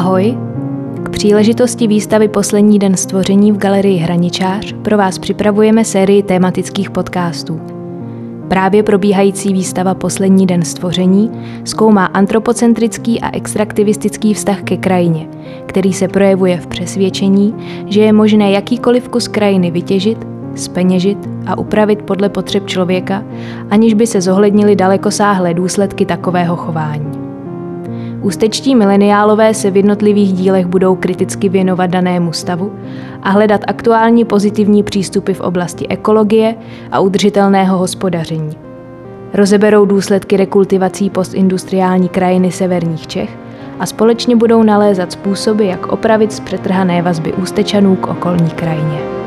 Ahoj! K příležitosti výstavy Poslední den stvoření v galerii Hraničář pro vás připravujeme sérii tématických podcastů. Právě probíhající výstava Poslední den stvoření zkoumá antropocentrický a extraktivistický vztah ke krajině, který se projevuje v přesvědčení, že je možné jakýkoliv kus krajiny vytěžit, speněžit a upravit podle potřeb člověka, aniž by se zohlednili dalekosáhlé důsledky takového chování. Ústečtí mileniálové se v jednotlivých dílech budou kriticky věnovat danému stavu a hledat aktuální pozitivní přístupy v oblasti ekologie a udržitelného hospodaření. Rozeberou důsledky rekultivací postindustriální krajiny severních Čech a společně budou nalézat způsoby, jak opravit zpřetrhané vazby ústečanů k okolní krajině.